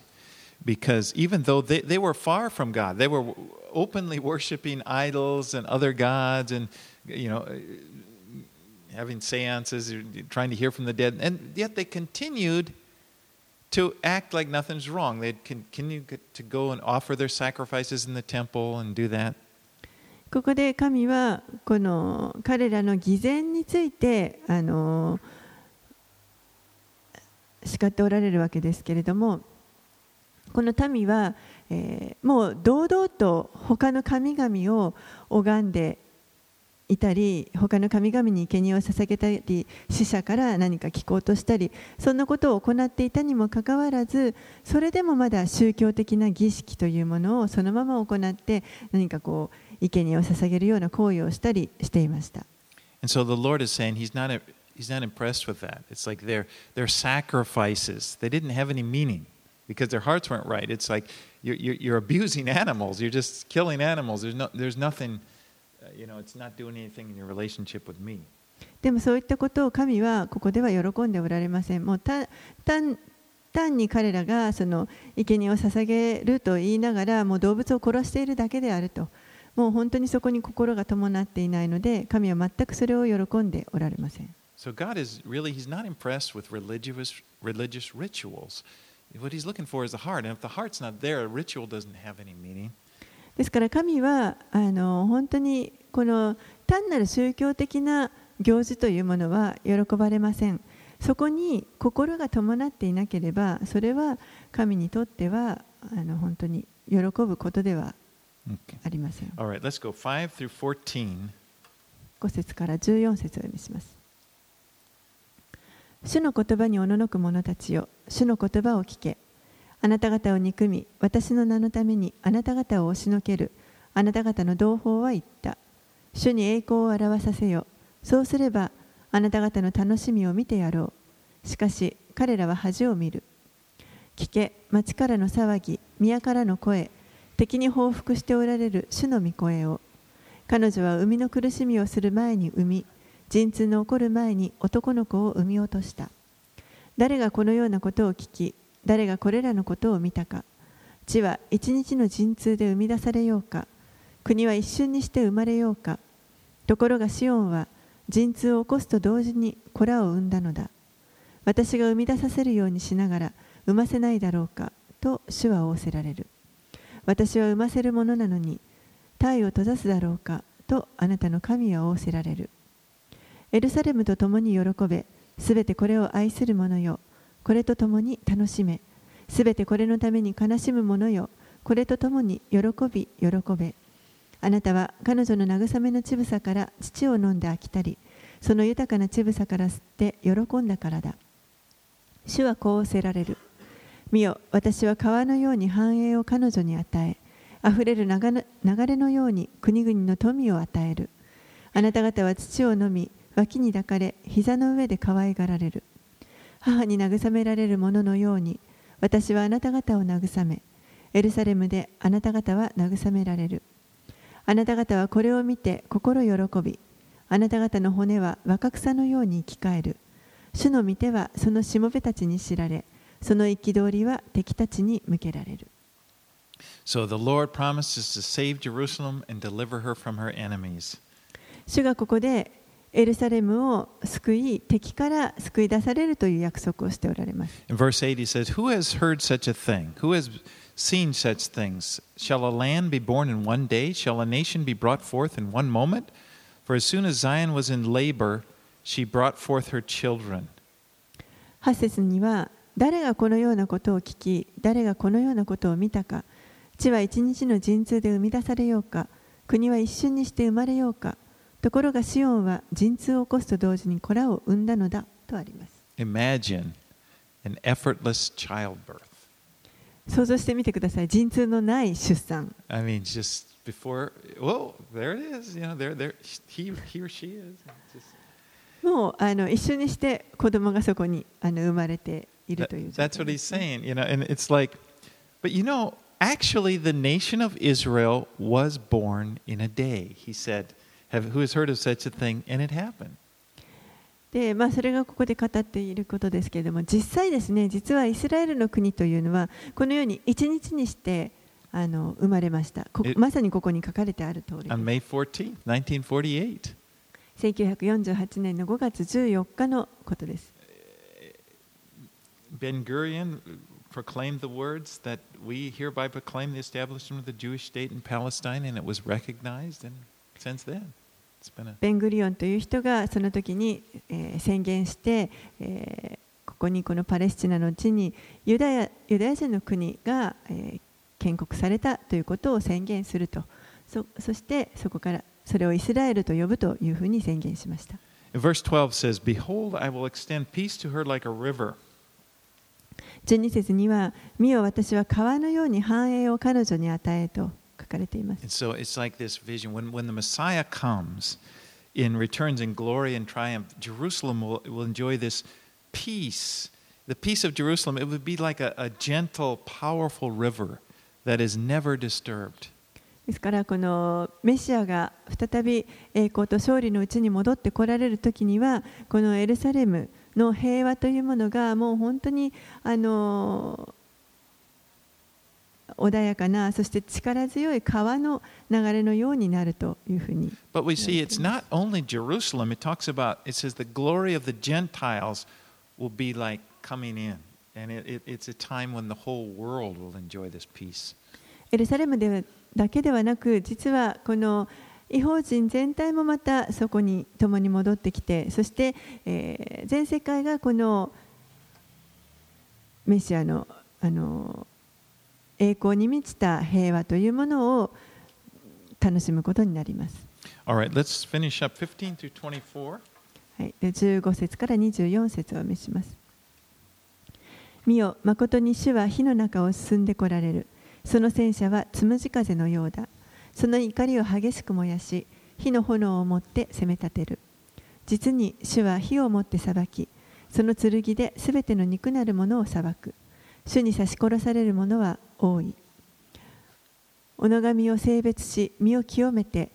Because even though they, they were far from God, they were openly worshiping idols and other gods and, you know, having seances, trying to hear from the dead. And yet they continued to act like nothing's wrong. They'd continue to go and offer their sacrifices in the temple and do that. ここで神はこの彼らの偽善についてあの叱っておられるわけですけれどもこの民は、えーもう堂々と他の神々を拝んでいたり他の神々に生贄を捧げたり死者から何か聞こうとしたりそんなことを行っていたにもかかわらずそれでもまだ宗教的な儀式というものをそのまま行って何かこう生贄を捧げるような行為をしたりしていました。And so the Lord is saying he's not, he's not impressed with that. It's like their, their sacrifices, they didn't have any meaning because their hearts weren't right. It's like you're, you're, you're abusing animals, you're just killing animals. There's, no, there's nothing, you know, it's not doing anything in your relationship with me. でもそういったことを神はここでは喜んでおられません。もう単単単に彼らがその生贄を捧げると言いながらもう動物を殺しているだけであるともう本当にそこに心が伴っていないので神は全くそれを喜んでおられません。So God is really, He's not impressed with religious, religious rituals. What He's looking for is the heart. And if the heart's not there, a ritual doesn't have any meaning. ですから神はあの本当にこの単なる宗教的な行事というものは喜ばれません。そこに心が伴っていなければそれは神にとってはあの本当に喜ぶことでは Okay. ありません。All right, let's go 5 through 14. 5節から14節を読みします。主の言葉におののく者たちよ、主の言葉を聞け。あなた方を憎み、私の名のためにあなた方を押しのける。あなた方の同胞は言った。主に栄光を表させよ。そうすれば、あなた方の楽しみを見てやろう。しかし、彼らは恥を見る。聞け、町からの騒ぎ、宮からの声、敵に報復しておられる主の御声を。彼女は生みの苦しみをする前に産み陣痛の起こる前に男の子を産み落とした誰がこのようなことを聞き誰がこれらのことを見たか。地は一日の陣痛で生み出されようか。国は一瞬にして生まれようか。ところがシオンは陣痛を起こすと同時に子らを産んだのだ。私が生み出させるようにしながら産ませないだろうか。と主は仰せられる。私は産ませるものなのに体を閉ざすだろうか。とあなたの神は仰せられる。エルサレムと共に喜べ、すべてこれを愛する者よ、これと共に楽しめ、すべてこれのために悲しむ者よ、これと共に喜び、喜べ。あなたは彼女の慰めの乳房から乳を飲んで飽きたり、その豊かな乳房から吸って喜んだからだ。主はこうせられる。見よ、私は川のように繁栄を彼女に与え、あふれる流れのように国々の富を与える。あなた方は土を飲み、脇に抱かれ、膝の上で可愛がられる。母に慰められるもののように、私はあなた方を慰め、エルサレムであなた方は慰められる。あなた方はこれを見て心喜び、あなた方の骨は若草のように生き返る。主の御手はそのしもべたちに知られ、その憤りは敵たちに向けられる。So the Lord promises to save Jerusalem and deliver her from her enemies. 主がここでエルサレムを救い、敵から救い出されるという約束をしておられます。In verse 8, he says, Who has heard such a thing? Who has seen such things? Shall a land be born in one day? Shall a nation be brought forth in one moment? For as soon as Zion was in labor, she brought forth her children. 8節には誰がこのようなことを聞き誰がこのようなことを見たか地は一日の陣痛で生み出されようか国は一瞬にして生まれようかところがシオンは陣痛を起こすと同時に子らを産んだのだとあります Imagine an effortless childbirth. 想像してみてください陣痛のない出産 I mean, just before, whoa, there it is. You know, there, there, he, he or she is. Just, もうあの一緒にして子供がそこにあの生まれているという状 that's 態 what で he's saying, you know, and it's like, but you know, actually, the nation of Israel was born in a day. He said, Have, Who has heard of such a thing? And it happened. でまあ、それがここで語っていることですけれども実際ですね実はイスラエルの国というのはこのように一日にしてあの生まれましたこえまさにここに書かれてある通り On May 14th, 1948. 1948年の5月14日のことです Ben Gurion proclaimed the words that we hereby proclaim the establishment of the Jewish state in Palestine, and it was recognized. And since then, ベングリオンという人がその時に、えー宣言して、えーここにこのパレスチナの地にユダヤユダヤ人の国が、えー建国されたということを宣言すると。そそしてそこからそれをイスラエルと呼ぶというふうに宣言しました。Verse 12 says, Behold, I will extend peace to her like a river. 12節には「見よ私は川のように繁栄を彼女に与え」と書かれています And so it's like this vision. When, when the Messiah comes, in returns in glory and triumph, Jerusalem will, will enjoy this peace. The peace of Jerusalem, it would be like a, a gentle, powerful river that is never disturbed. ですからこのメシアが再び栄光と勝利のうちに戻ってこられる時にはこのエルサレムの平和というものがもう本当にあの穏やかなそして力強い川の流れのようになるというふうに But we see it's not only Jerusalem, it talks about, it says the glory of the Gentiles will be like coming in. And it, it, it's a time when the whole world will enjoy this peace. エルサレムではだけではなく実はこの違法人全体もまたそこに共に戻ってきてそして、えー全世界がこのメシアのあの栄光に満ちた平和というものを楽しむことになります。All right, let's finish up 15 through 24. はい、で15節から24節をお見せします。見よ、誠に主は火の中を進んでこられる。その戦車はつむじ風のようだ。その怒りを激しく燃やし、火の炎を持って攻め立てる。実に主は火を持って裁き、その剣ですべての肉なるものを裁く。主に刺し殺される者は多い。おのがみを性別し、身を清めて、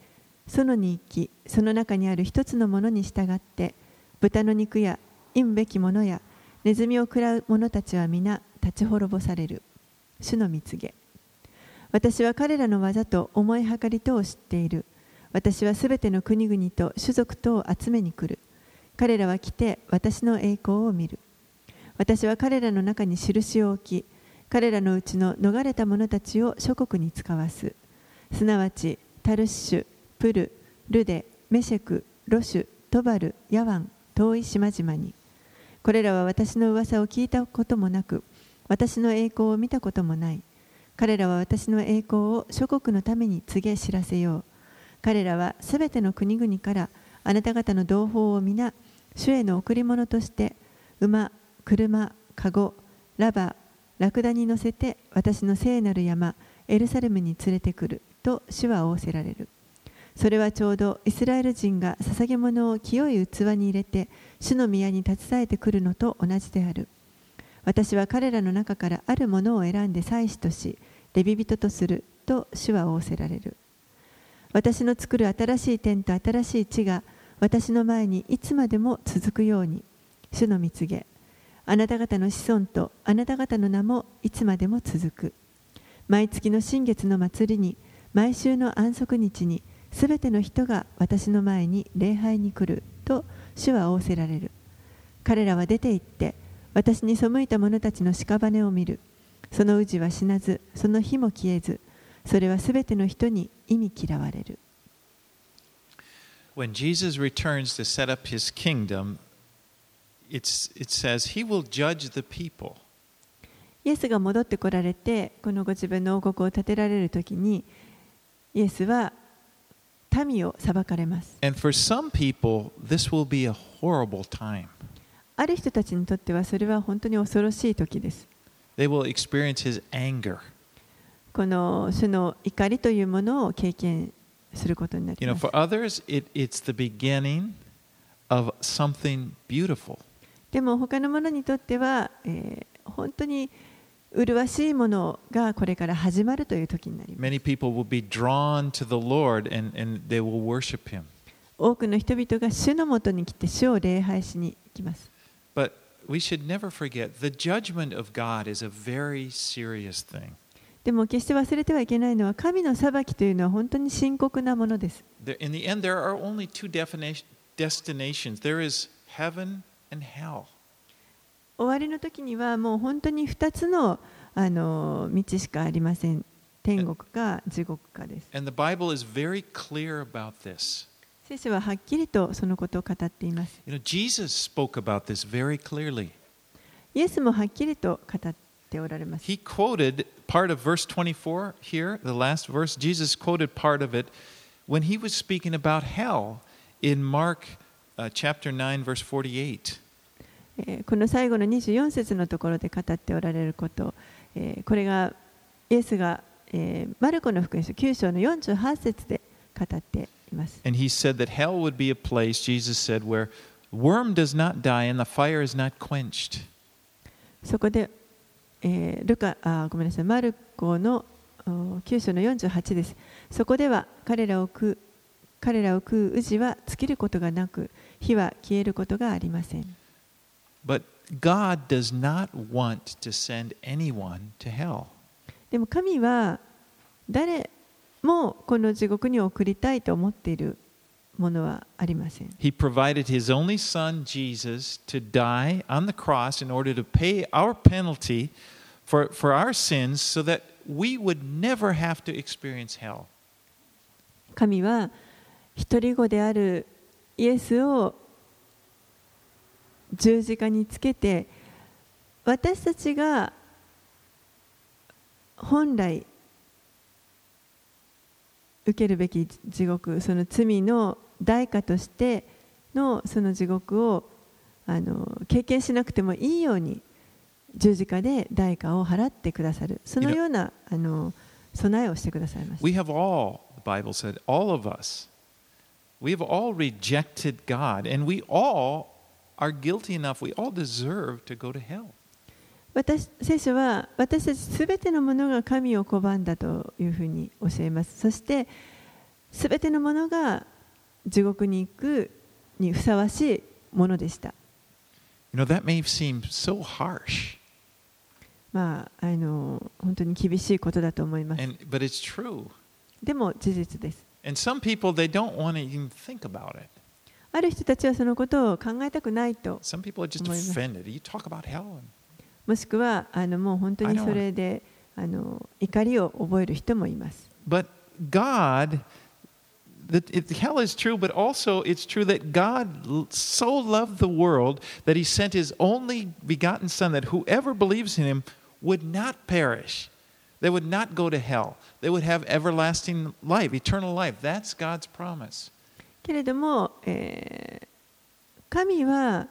園に行き、その中にある一つのものに従って、豚の肉や忌むべきものやネズミを食らう者たちは皆立ち滅ぼされる。主の蜜げ。私は彼らの技と思いはかりとを知っている。私はすべての国々と種族とを集めに来る。彼らは来て私の栄光を見る。私は彼らの中に印を置き、彼らのうちの逃れた者たちを諸国に使わす。すなわち、タルッシュ、プル、ルデ、メシェク、ロシュ、トバル、ヤワン、遠い島々に。これらは私の噂を聞いたこともなく、私の栄光を見たこともない。彼らは私の栄光を諸国のために告げ知らせよう。彼らはすべての国々からあなた方の同胞を皆、主への贈り物として、馬、車、かご、ラバ、ラクダに乗せて私の聖なる山、エルサレムに連れてくると主は仰せられる。それはちょうどイスラエル人が捧げ物を清い器に入れて主の宮に携えてくるのと同じである。私は彼らの中からあるものを選んで祭司とし、レビ人とすると主は仰せられる。私の作る新しい天と新しい地が私の前にいつまでも続くように、主の蜜げ、あなた方の子孫とあなた方の名もいつまでも続く。毎月の新月の祭りに、毎週の安息日に、すべての人が私の前に礼拝に来ると主は仰せられる。彼らは出て行って、私に背いた者たちの屍を見る。その氏は死なず、その火も消えず、それはすべての人に意味嫌われる。When Jesus returns to set up his kingdom, it's, it says he will judge the people. イエスが戻ってこられて、このご自分の王国を建てられるときに、イエスは民を裁かれます。 And for some people, this will be a horrible time. ある人たちにとってはそれは本当に恐ろしい時です。 They will experience his anger. この主の怒りというものを経験することになり You know, ます。 for others, it, it's the beginning of something beautiful. でも他の者にとっては、えー本当に麗しいものがこれから始まるという時になります。Many people will be drawn to the Lord and, and they will worship him. 多くの人々が主のもとに来て主を礼拝しに行きます。But we should never forget the judgment of God is a very serious thing. でも決して忘れてはいけないのは神の裁きというのは本当に深刻なものです。In the end, there are only two destinations there is heaven and hell. 終わりの時にはもう本当に2つのあの道しかありません。天国か地獄かです。And the Bible is very clear about this. 聖書ははっきりとそのことを語っています。You know, Jesus spoke about this very clearly. イエスもはっきりと語っておられます。He quoted part of verse 24 here, the last verse. Jesus quoted part of it when he was speaking about hell in Mark uh, chapter 9, verse 48. えーこの最後の24節のところで語っておられること、えーこれがイエスが、えーマルコの福音書9章の48節で語っていいます。And he said that hell would be a place, Jesus said, where worm does not die and the fire is not quenched. そこで、えールカあごめんなさいマルコのお9章の48です。そこでは彼らを食う彼らを食う宇治は尽きることがなく火は消えることがありません。But God does not want to send anyone to hell. でも神は誰もこの地獄に送りたいと思っているものはありません。He provided his only son, Jesus, to die on the cross in order to pay our penalty for, for our sins so that we would never have to experience hell. 神は一人子であるイエスを十字架につけて私たちが本来受けるべき地獄その罪の代価としてのその地獄をあの経験しなくてもいいように十字架で代価を払ってくださるそのようなあの備えをしてくださいました。We have all, the Bible said, all of us, we have all rejected God, and we all are guilty enough, we all deserve to go to hell. 私聖書は私たちすべてのものが神を拒んだというふうに教えますそしてすべてのものが地獄に行くにふさわしいものでした You know, that may seem so harsh, まああの本当に厳しいことだと思います and, but it's true. でも事実です And some people, they don't want to even think about it. ある人たちはそのことを考えたくないと Some people are just 思います。 offended. You talk about hell. and- もしくはあのもう本当にそれであの怒りを覚える人もいます But God, that it, hell is true, but also it's true that God l- so loved the world that he sent his only begotten Son, that whoever believes in him would not perish. They would not go to hell. They would have everlasting life, eternal life. That's God's promise. けれども、えー神は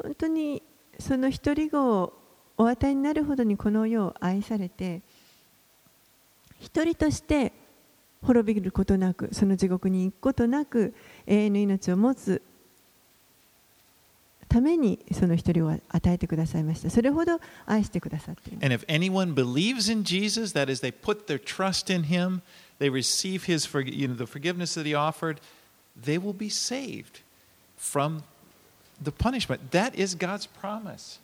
本当にその一人子をお与えになるほどにこの世を愛されて一人として滅びることなくその地獄に行くことなく永遠の命を持つためにその一人を与えてくださいましたそれほど愛してくださっています And if anyone believes in Jesus, that is, they put their trust in him, they receive his, you know, the forgiveness that he offered, they will be saved from the punishment. That is God's promise.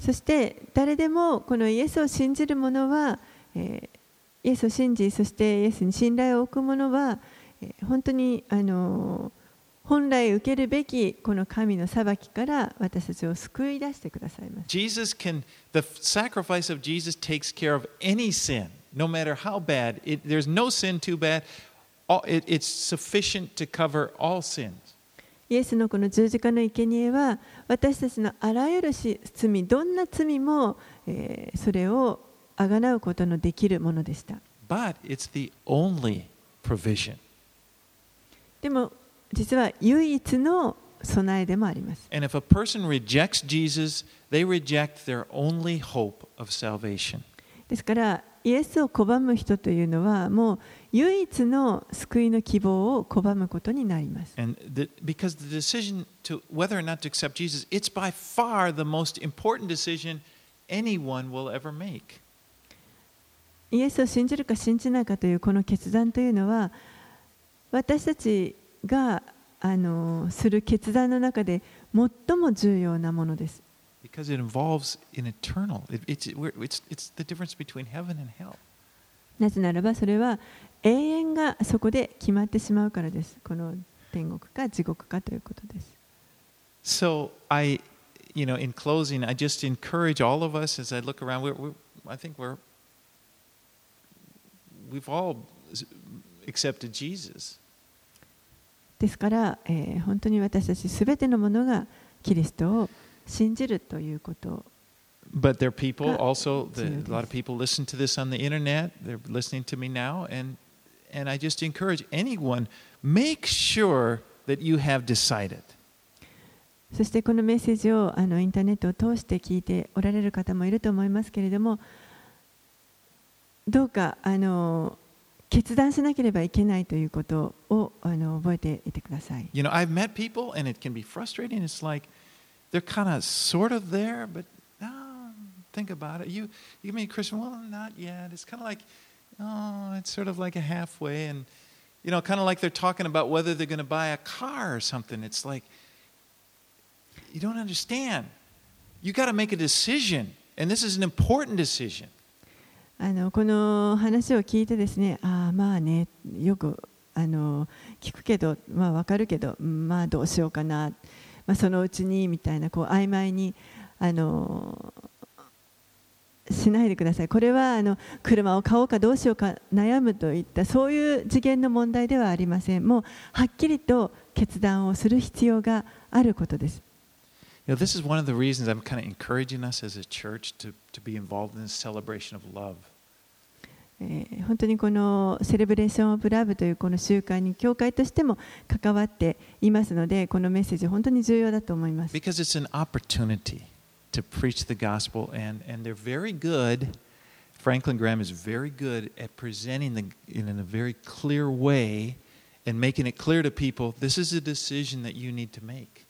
そして誰でもこのイエスを信じる者は、えーイエスを信じそしてイエスに信頼を置く者は、えー本当にあのー本来受けるべきこの神の裁きから私たちを救い出してくださいます。Jesus can, the sacrifice of Jesus takes care of any sin, no matter how bad. It, there's no sin too bad. All, it, it's sufficient to cover all sins. イエスのこの十字架の生贄は私たちのあらゆるし罪どんな罪も、えーそれをあがなうことのできるものでした。But it's the only provision. でも実は唯一の備えでもあります。Jesus, ですから、イエスを拒む人というのは、もう唯一の救いの希望を拒むことになります。The, to, to Jesus, イエスを信じるか信じないかというこの決断というのは、私たちがあのする決断の中で最も重要なものです。Because it involves an eternal. It, it's, we're- it's, it's the difference between heaven and hell. なぜならばそれは永遠がそこで決まってしまうからです。この天国か地獄かということです。So I, you know, in closing, I just encourage all of us as I look around. We're, we're, I think we're, we've all accepted Jesus. ですから、えー本当に私たちすべてのものがキリストを信じるということ。But there are people Ah, also, the, a lot of people listen to this on the internet. They're listening to me now. And, and I just encourage anyone, make sure that you have decided. そしてこのメッセージをあのインターネットを通して聞いておられる方もいると思いますけれどもどうかあの決断しなければいけないということをあの覚えていてください。 You know, I've met people and it can be frustrating. It's like they're kind of sort of there, but no, think about it. You, you mean Christian? Well, not yet. It's kind of like, oh, it's sort of like a halfway. And, you know, kind of like they're talking about whether they're going to buy a car or something. It's like, you don't understand. You got to make a decision. And this is an important decision. あのこの話を聞いてですね、ああまあね、よくあの聞くけど、まあわかるけど、まあどうしようかな、まあそのうちにみたいなこう曖昧にあのしないでください。これはあの車を買おうかどうしようか悩むといったそういう次元の問題ではありません。もうはっきりと決断をする必要があることです。You know, this is one of the reasons I'm kind of encouraging us as a church to, to be involved in this celebration of love. 本当にこのセレブレーション・オブ・ラブというこの習慣に教会としても関わっていますのでこのメッセージ本当に重要だと思います。Because it's an opportunity to preach the gospel and, and they're very good Franklin Graham is very good at presenting the, in a very clear way and making it clear to people this is a decision that you need to make.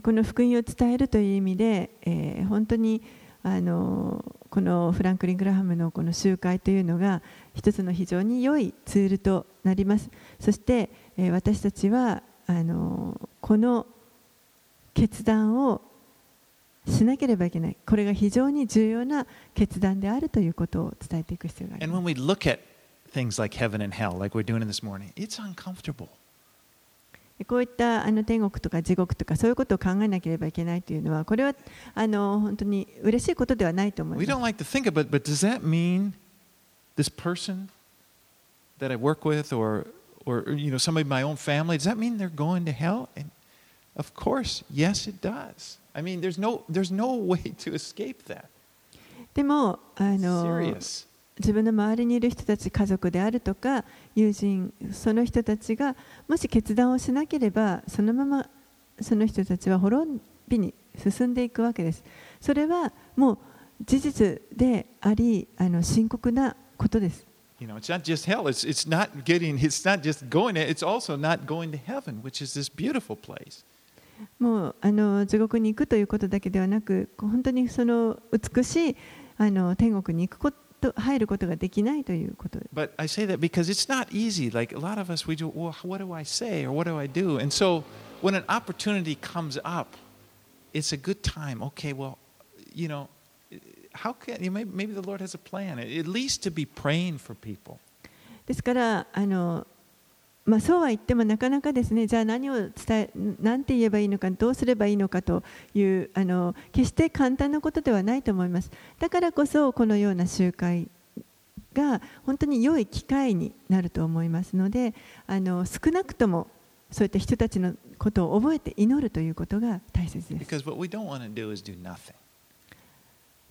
この福音を伝えるという意味で、えー本当にあのこのフランクリン・グラハムのこの集会というのが一つの非常に良いツールとなります。そして、えー私たちはあのこの決断をしなければいけない。これが非常に重要な決断であるということを伝えていく必要があり And ま when す。こういったあの天国とか地獄とかそういうことを考えなければいけないというのはこれはあの本当に嬉しいことではないと思います。でもあの自分の周りにいる人たち家族であるとか。友人その人たちがもし決断をしなければそのままその人たちは滅びに進んでいくわけです。それはもう事実でありあの深刻なことです。You know, it's not just hell. It's, it's not getting, it's not just going. It's also not going to heaven, which is this beautiful place. もうあの地獄に行くということだけではなく本当にその美しいあの天国に行くこと 入ることができないということです But I say that because it's not easy. Like a lot of us, we do, well, what do I say or what do I do? And so when an opportunity comes up, it's a good time. Okay, well, you know, how can you maybe, maybe the Lord has a plan, at least to be praying for people. ですからあの、 まあ、そうは言ってもなかなかですねじゃあ何を伝え何て言えばいいのかどうすればいいのかというあの決して簡単なことではないと思いますだからこそこのような集会が本当に良い機会になると思いますのであの少なくともそういった人たちのことを覚えて祈るということが大切です.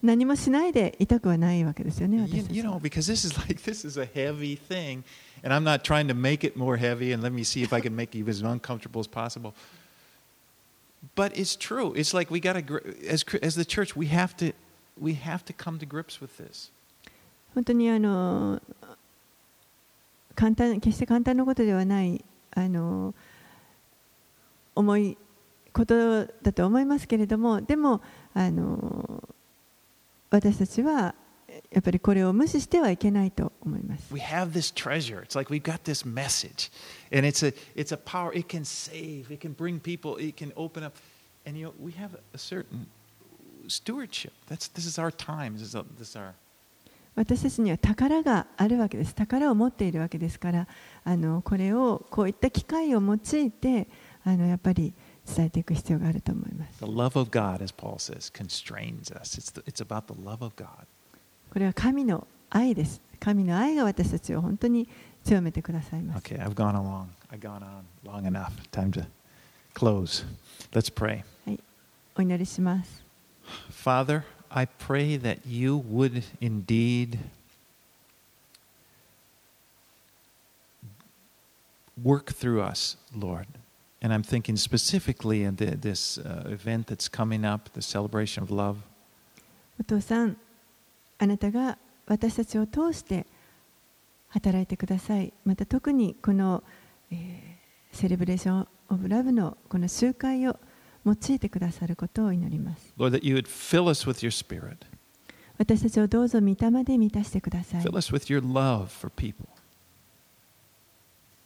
何もしないでいたくはないわけですよね You, 私たち you は know, because this is like, this is a heavy thing. And I'm not trying to make it more heavy and let me see if I can make you as uncomfortable as possible. But it's true. It's like we got to, as, as the church, we have to, we have to come to grips with this. 本当にあの簡単決して簡単なことではないあの重いことだと思いますけれどもでもあの私たちは やっぱりこれを無視してはいけないと思います。We have this treasure. It's like we've got this message. And it's a, it's a power. It can save. It can bring people. It can open up. And, you know, we have a certain stewardship. That's, this is our time. This is, a, this is our, 私たちには宝があるわけです。宝を持っているわけですから、あのこれをこういった機会を用いてあのやっぱり伝えていく必要があると思います。The love of God, as Paul says, constrains us. It's, the, it's about the love of God. これは神の愛です。神の愛が私たちを本当に強めてくださいます。 Okay, I've gone along. I've gone on long enough. Time to close. Let's pray. お祈りします。 Father, I pray that you would indeed work through us, Lord. And I'm thinking specifically in the, this uh, event that's coming up, the celebration of love. お父さん、 あなたが私たちを通して働いてください。また特にこの、えーセレブレーション・オブ・ラブのこの集会を用いてくださることを祈ります。Lord, that you would fill us with your spirit, 私たちをどうぞ御霊で満たしてください fill。us with your love for people.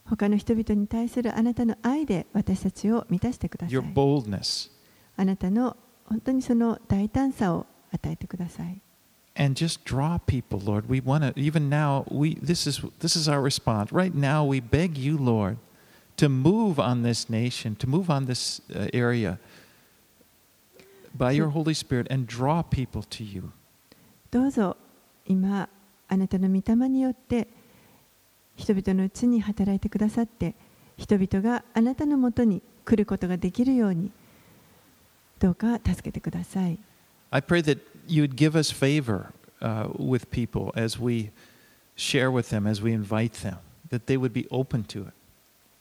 他の人々に対するあなたの愛で私たちを満たしてください your。boldness, あなたの本当にその大胆さを与えてください。and just draw people, Lord. We want to even now. We this is this is our response. Right now, we beg you, Lord, to move on this nation, to move on this uh, area by your Holy Spirit, and draw people to you. どうぞ今あなたの御霊によって人々のうちに働いてくださって人々があなたのもとに来ることができるようにどうか助けてください。 I pray that you would give us favor uh, with people as we share with them, as we invite them, that they would be open to it.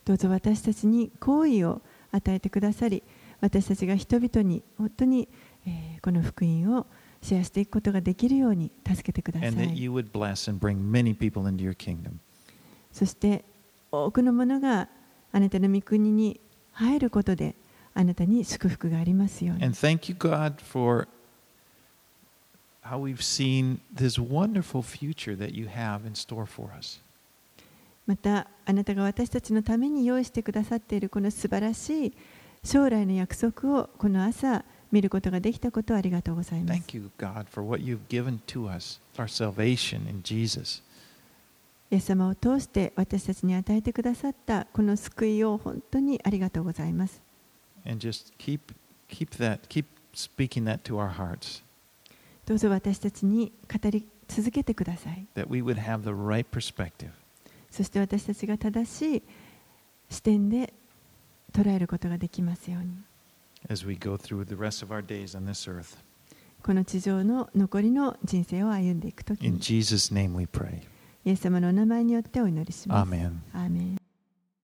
どうぞ私たちに好意を与えてくださり私たちが人々に本当に、えーこの福音をシェアしていくことができるように助けてくださ and that い you would bless and bring many people into your kingdom. そして多くの者があなたの御国に入ることであなたに祝福がありますように And thank you, God, for how we've seen this wonderful future that you have in store for us. またあなたが私たちのために用意してくださっているこの素晴らしい将来の約束をこの朝見ることができたことをありがとうございます。You, God, us, イエス様を通して私たちに与えてくださったこの救いを本当にありがとうございます。And just keep, keep that, keep どうぞ私たちに語り続けてください。that we would have the right perspective そして私たちが正しい視点で捉えることができますように。as we go through the rest of our days on this earth. この地上の残りの人生を歩んでいくとき In に、Jesus' name we pray. イエス様のお名前によってお祈りします。Amen. アーメン